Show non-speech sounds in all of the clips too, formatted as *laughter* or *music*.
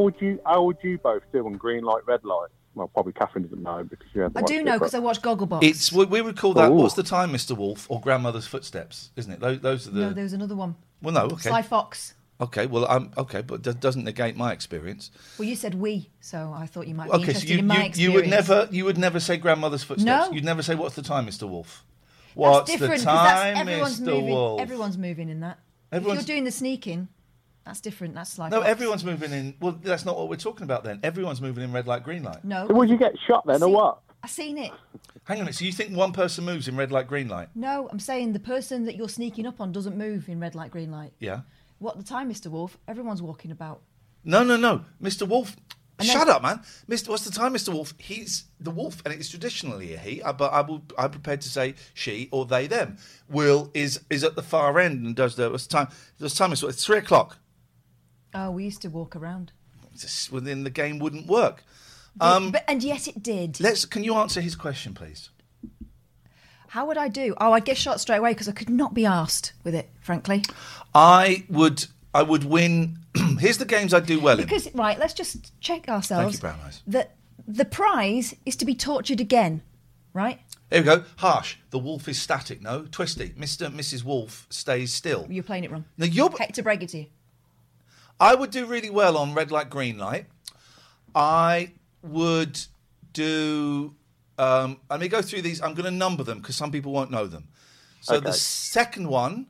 How would you how would you both do on green light, red light? Well, probably Catherine doesn't know because you haven't I do know because I watch Gogglebox. It's we we would call that Ooh. "What's the time, Mister Wolf?" or "Grandmother's footsteps," isn't it? Those, those are the. No, there was another one. well, no, okay, Sly Fox. okay. Well, I'm okay, but that doesn't negate my experience. Well, you said we, so I thought you might be Okay, so you, in my you, experience. you would never you would never say "Grandmother's footsteps." No. You'd never say "What's the time, Mister Wolf?" That's What's the the 'cause that's time, everyone's Mister moving. Wolf? Everyone's moving in that. Everyone's- If you're doing the sneaking, that's different. That's like No, Fox. everyone's moving in. Well, that's not what we're talking about. Then everyone's moving in red light, green light. No. So would you get shot then, or See- what? I've seen it. Hang on a minute. So you think one person moves in red light, green light? No, I'm saying the person that you're sneaking up on doesn't move in red light, green light. Yeah. What the time, Mr. Wolf? Everyone's walking about. No, no, no, Mr. Wolf. And Shut then- up, man. Mr. What's the time, Mr. Wolf? He's the wolf, and it's traditionally a he. uh, But I will, I'm prepared to say she or they, them. Will is is at the far end and does the what's the time? The time is it's three o'clock. Oh, we used to walk around. Just within the game wouldn't work. Um, but, and yet it did. let's. Can you answer his question, please? How would I do? Oh, I'd get shot straight away because I could not be asked with it, frankly. I would. I would win. *clears throat* Here's the games I do well in. Because right, let's just check ourselves. Thank you, brown Eyes. That the prize is to be tortured again, right? Here we go. Harsh. The wolf is static. No, twisty. Mister, and Mrs. Wolf stays still. You're playing it wrong. No, you're. Hate to break it to you. I would do really well on red light, green light. I would do. Um, let me go through these. I'm going to number them because some people won't know them. So the second one,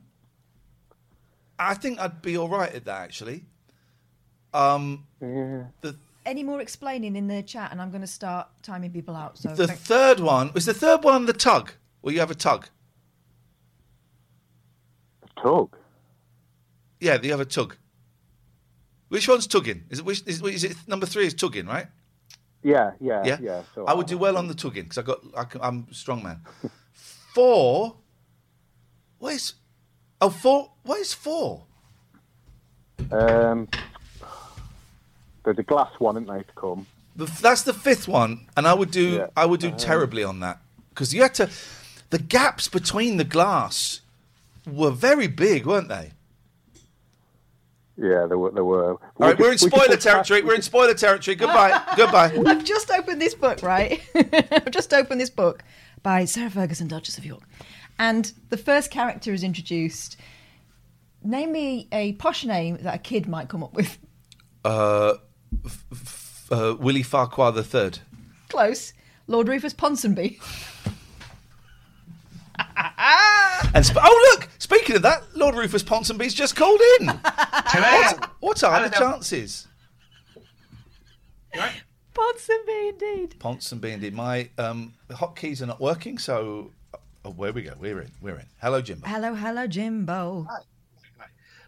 I think I'd be all right at that actually. Um, the Any more explaining in the chat, and I'm going to start timing people out. So the thank- third one was the third one the tug. Where you have a tug. Tug. Yeah, you have a tug. Which one's tugging? Is it which is, is it number three is tugging, right? Yeah, yeah, Yeah, yeah. so I would do well on the tugging because I got I can, I'm a strong man. *laughs* Four. What is? Oh, four. What is four? Um, there's a glass one, isn't there, to come? The, that's the fifth one, and I would do Yeah. I would do terribly on that because you had to. The gaps between the glass were very big, weren't they? Yeah, there were. There were. All right, we're in spoiler territory. We're in spoiler territory. Goodbye. *laughs* Goodbye. I've just opened this book, right? *laughs* I've just opened this book by Sarah Ferguson, Duchess of York. And the first character is introduced. Name me a posh name that a kid might come up with. Uh, f- f- uh, Willie Farquhar the third. Close. Lord Rufus Ponsonby. *laughs* And sp- oh look, speaking of that, Lord Rufus Ponsonby's just called in. *laughs* what, what are the chances? Ponsonby, indeed. Ponsonby indeed. My um, hotkeys are not working, so oh, where we go. We're in. We're in. Hello, Jimbo. Hello, hello, Jimbo.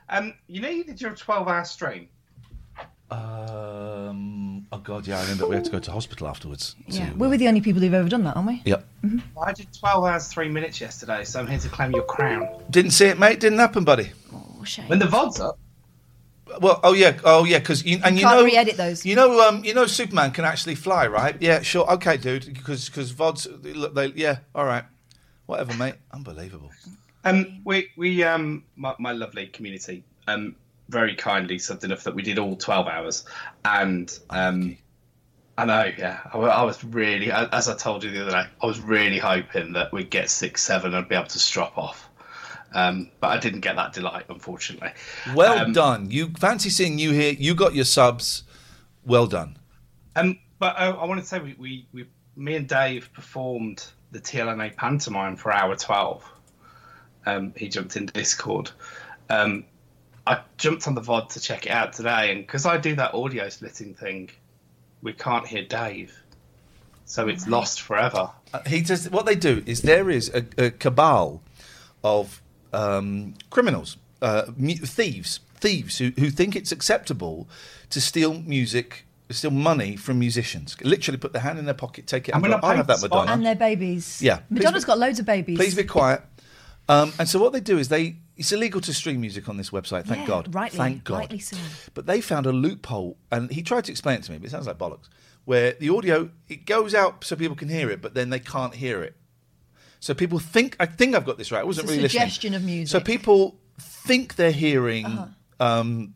Um, you know you did your 12 hour stream? Um, Oh God, yeah, I remember we had to go to hospital afterwards. Yeah, to, we're uh, the only people who've ever done that, aren't we? Yep. I did 12 hours, 3 minutes yesterday, so I'm here to claim your crown. Didn't see it, mate. Didn't happen, buddy. Oh, shame. When the VOD's up, Well, oh yeah, oh yeah, because you and you, can't know, re-edit those. You know, um, you know, Superman can actually fly, right? Yeah, sure, okay, dude. Because because vods, look, they, yeah, all right, whatever, mate. Unbelievable. um, we, we um, my, my lovely community, um, very kindly subbed enough that we did all 12 hours. And um, I know, yeah, I, I was really, as I told you the other day, I was really hoping that we'd get six, seven and be able to strop off. Um, but I didn't get that delight, unfortunately. Well Um, done. You fancy seeing you here? You got your subs. Well done. Um, but I, I wanted to say we, we, we, me and Dave performed the TLNA pantomime for hour twelve. Um, he jumped in Discord. Um, I jumped on the VOD to check it out today, and because I do that audio splitting thing, we can't hear Dave, so it's lost forever. Uh, he just what they do is there is a, a cabal of um, criminals, uh, thieves, thieves who, who think it's acceptable to steal music, steal money from musicians. Literally, put their hand in their pocket, take it, I'm and go, gonna "I'll have that paint the spot." Madonna." and their babies. Yeah. Madonna's Please be- got loads of babies. Please be quiet. Um, and so what they do is they it's illegal to stream music on this website. Thank Yeah, God. rightly- Thank God. rightly so. But they found a loophole, and he tried to explain it to me, but it sounds like bollocks. Where the audio it goes out so people can hear it, but then they can't hear it. So people think I think I've got this right. I wasn't It's a really suggestion listening. of music. Uh-huh. So people think they're hearing. Um,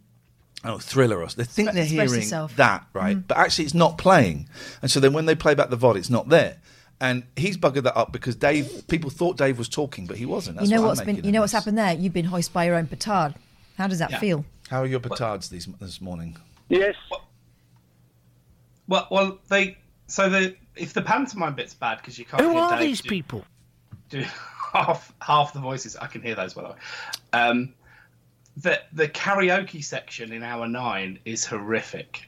Oh, thriller or They think they're hearing yourself. that, right? Mm-hmm. But actually, it's not playing. And so then when they play back the VOD, it's not there. And he's buggered that up because Dave, people thought Dave was talking, but he wasn't. That's you know what what's I'm been. You know what's this. happened there. You've been hoisted by your own petard. How does that Yeah. feel? How are your petards these, this morning? Yes. Well, well, they so the if the pantomime bit's bad because you can't. Who hear are Dave these do- people? do *laughs* half half the voices. I can hear those by the way. Um, the the karaoke section in hour nine is horrific.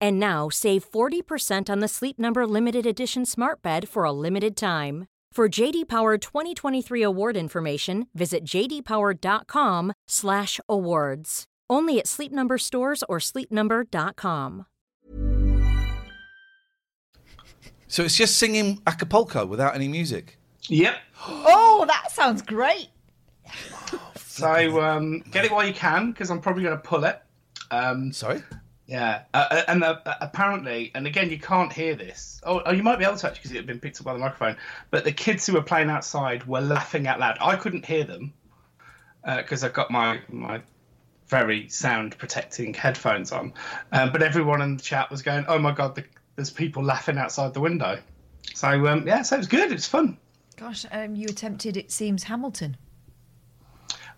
And now save 40% on the Sleep Number limited edition Smart Bed for a limited time. For JD Power 2023 award information, visit jdpower.com/awards. Only at Sleep Number stores or sleepnumber.com. So it's just singing Acapulco without any music. Yep. Oh, that sounds great. So um, get it while you can because I'm probably going to pull it. Um, Sorry? Yeah, uh, uh, and uh, uh, apparently, and again, you can't hear this. Oh, oh you might be able to actually because it had been picked up by the microphone. But the kids who were playing outside were laughing out loud. I couldn't hear them because I've got my my very sound protecting headphones on. Um, but everyone in the chat was going, "Oh my god, the, there's people laughing outside the window." So um, yeah, so it was good. It was fun. Gosh, um, you attempted. It seems Hamilton.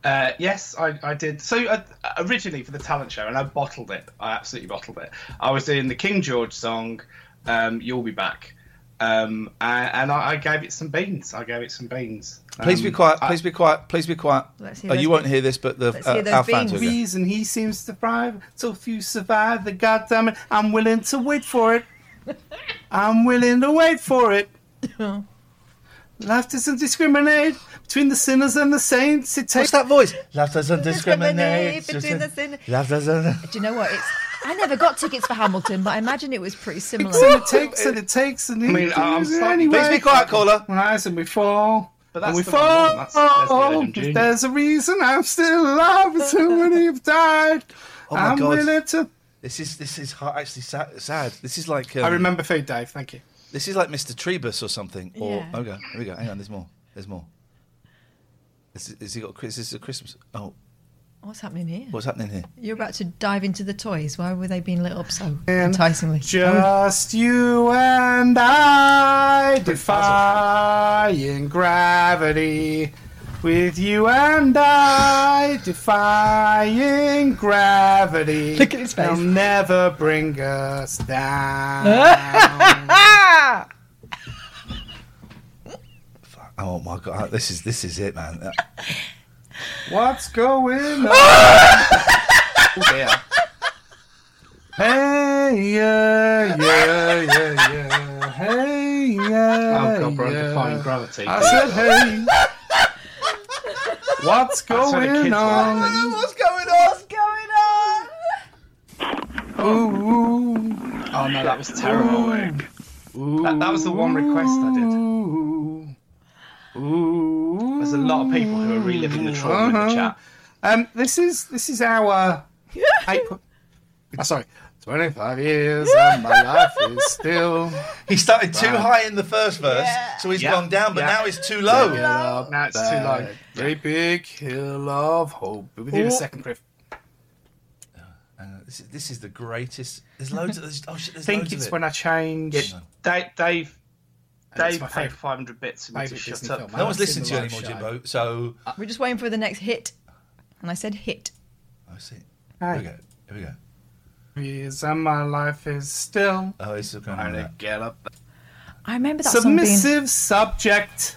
Uh, yes, I, I did. So uh, originally for the talent show, and I bottled it. I absolutely bottled it. I was doing the King George song, um, "You'll Be Back," um, and, and I, I gave it some beans. I gave it some beans. Please be Um, quiet. I- Please be quiet. Please be quiet. Oh, those you won't hear this, but the Let's hear uh, our fans beans. will. reason he seems to thrive. So if you survive the goddamn it, I'm willing to wait for it. *laughs* I'm willing to wait for it. *laughs* Love doesn't discriminate between the sinners and the saints. It What's takes that voice? Love doesn't discriminate. Between the sin- Love doesn't. Do you know what? It's. I never got tickets for Hamilton, but I imagine it was pretty similar. and it takes and it takes and it mean, I'm takes slightly- anyway. Please be quiet, caller. Rise and we fall. But that's and we the fall. one. That's- that's the There's a reason I'm still alive, and so many have died. Oh my I'm God. willing to. This is this is actually sad. sad. This is like um, I remember food, Dave. Thank you. This is like Mr. Trebus or something. Or Yeah. Oh, okay, here we go. Hang on, there's more. There's more. Is, is he got? a Chris- Is this a Christmas? Oh, What's happening here? what's happening here? You're about to dive into the toys. Why were they being lit up so um, enticingly? Just you and I defying gravity. With you and I defying gravity. Look at his face. They'll never bring us down. *laughs* Oh my god, this is this is it, man. What's going on? *laughs* oh. Hey, yeah, yeah, yeah, yeah. Hey, yeah. Oh god, we're yeah. defying gravity. I said, hey. What's That's what the going on? like. What's going on? What's going on? Ooh, Oh no, that was terrible. That, that was the one request I did. Ooh, ooh. There's a lot of people who are reliving the trauma in Uh-huh. the chat. Um, this is this is our. *laughs* April. Oh, sorry, twenty-five years and my life is still. *laughs* He started too high in the first verse, so he's Yeah. gone down, but Yeah. now it's too low. Up Now it's too that low. Great big hill of hope. Be with you in a second, Griff. Uh, this, is, this is the greatest. There's loads of. There's, oh shit, I there's think loads it's of it. when I change. Dave, Dave, That's Dave my paid favourite- 500 bits for me to shut Disney up. film. no one's listening to you anymore, live Jimbo. So uh, We're just waiting for the next hit. And I said hit. I see. Hi. Here we go. Here we go. Years and my life is still. Oh, it's still going on. there. get up. I remember that song being. Submissive subject.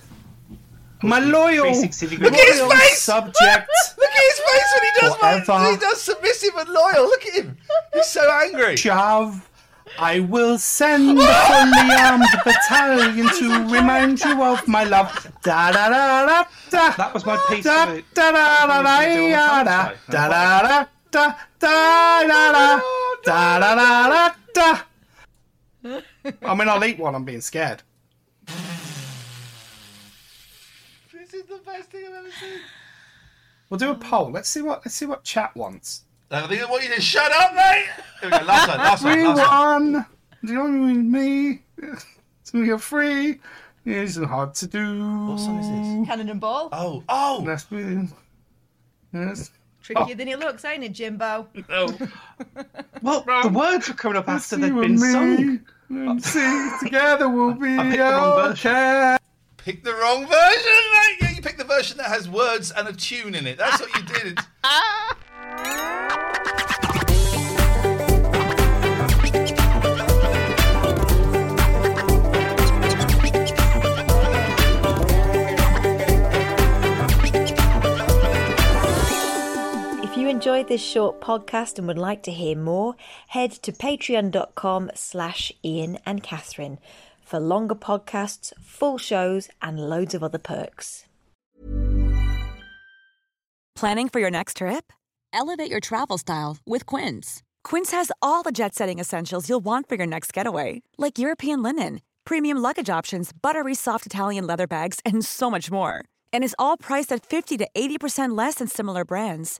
My loyal. 360 degree. loyal subject. *laughs* Look at his face when he does Forever. one. He does submissive and loyal. Look at him. He's so angry. Shove. I will send a fully armed battalion to remind you of my love. Da da da da da. That was my piece Da for the- da da da da Originally da da da da da da da da da da da da da. I mean, I'll eat one. I'm being scared. This is the best thing I've ever seen. We'll do a poll. Let's see what let's see what chat wants. I think I want you to shut up, mate. Here we go. Last one. Last one. We Last one. won. Join with me. *laughs* So you're free. It isn't hard to do. What song is this? Cannon and Ball. Oh, oh. Let's be. Yes. Trickier than it looks, ain't it, Jimbo? No. *laughs* well, the words were coming up after they'd and been me. sung. And see, together we'll be I picked the wrong version. okay. Pick the wrong version, mate. Yeah, you picked the version that has words and a tune in it. That's what you did. *laughs* enjoyed this short podcast and would like to hear more, head to patreon.com slash Ian and Catherine for longer podcasts, full shows, and loads of other perks. Planning for your next trip? Elevate your travel style with Quince. Quince has all the jet setting essentials you'll want for your next getaway, like European linen, premium luggage options, buttery soft Italian leather bags, and so much more. And is all priced at 50 to 80% less than similar brands.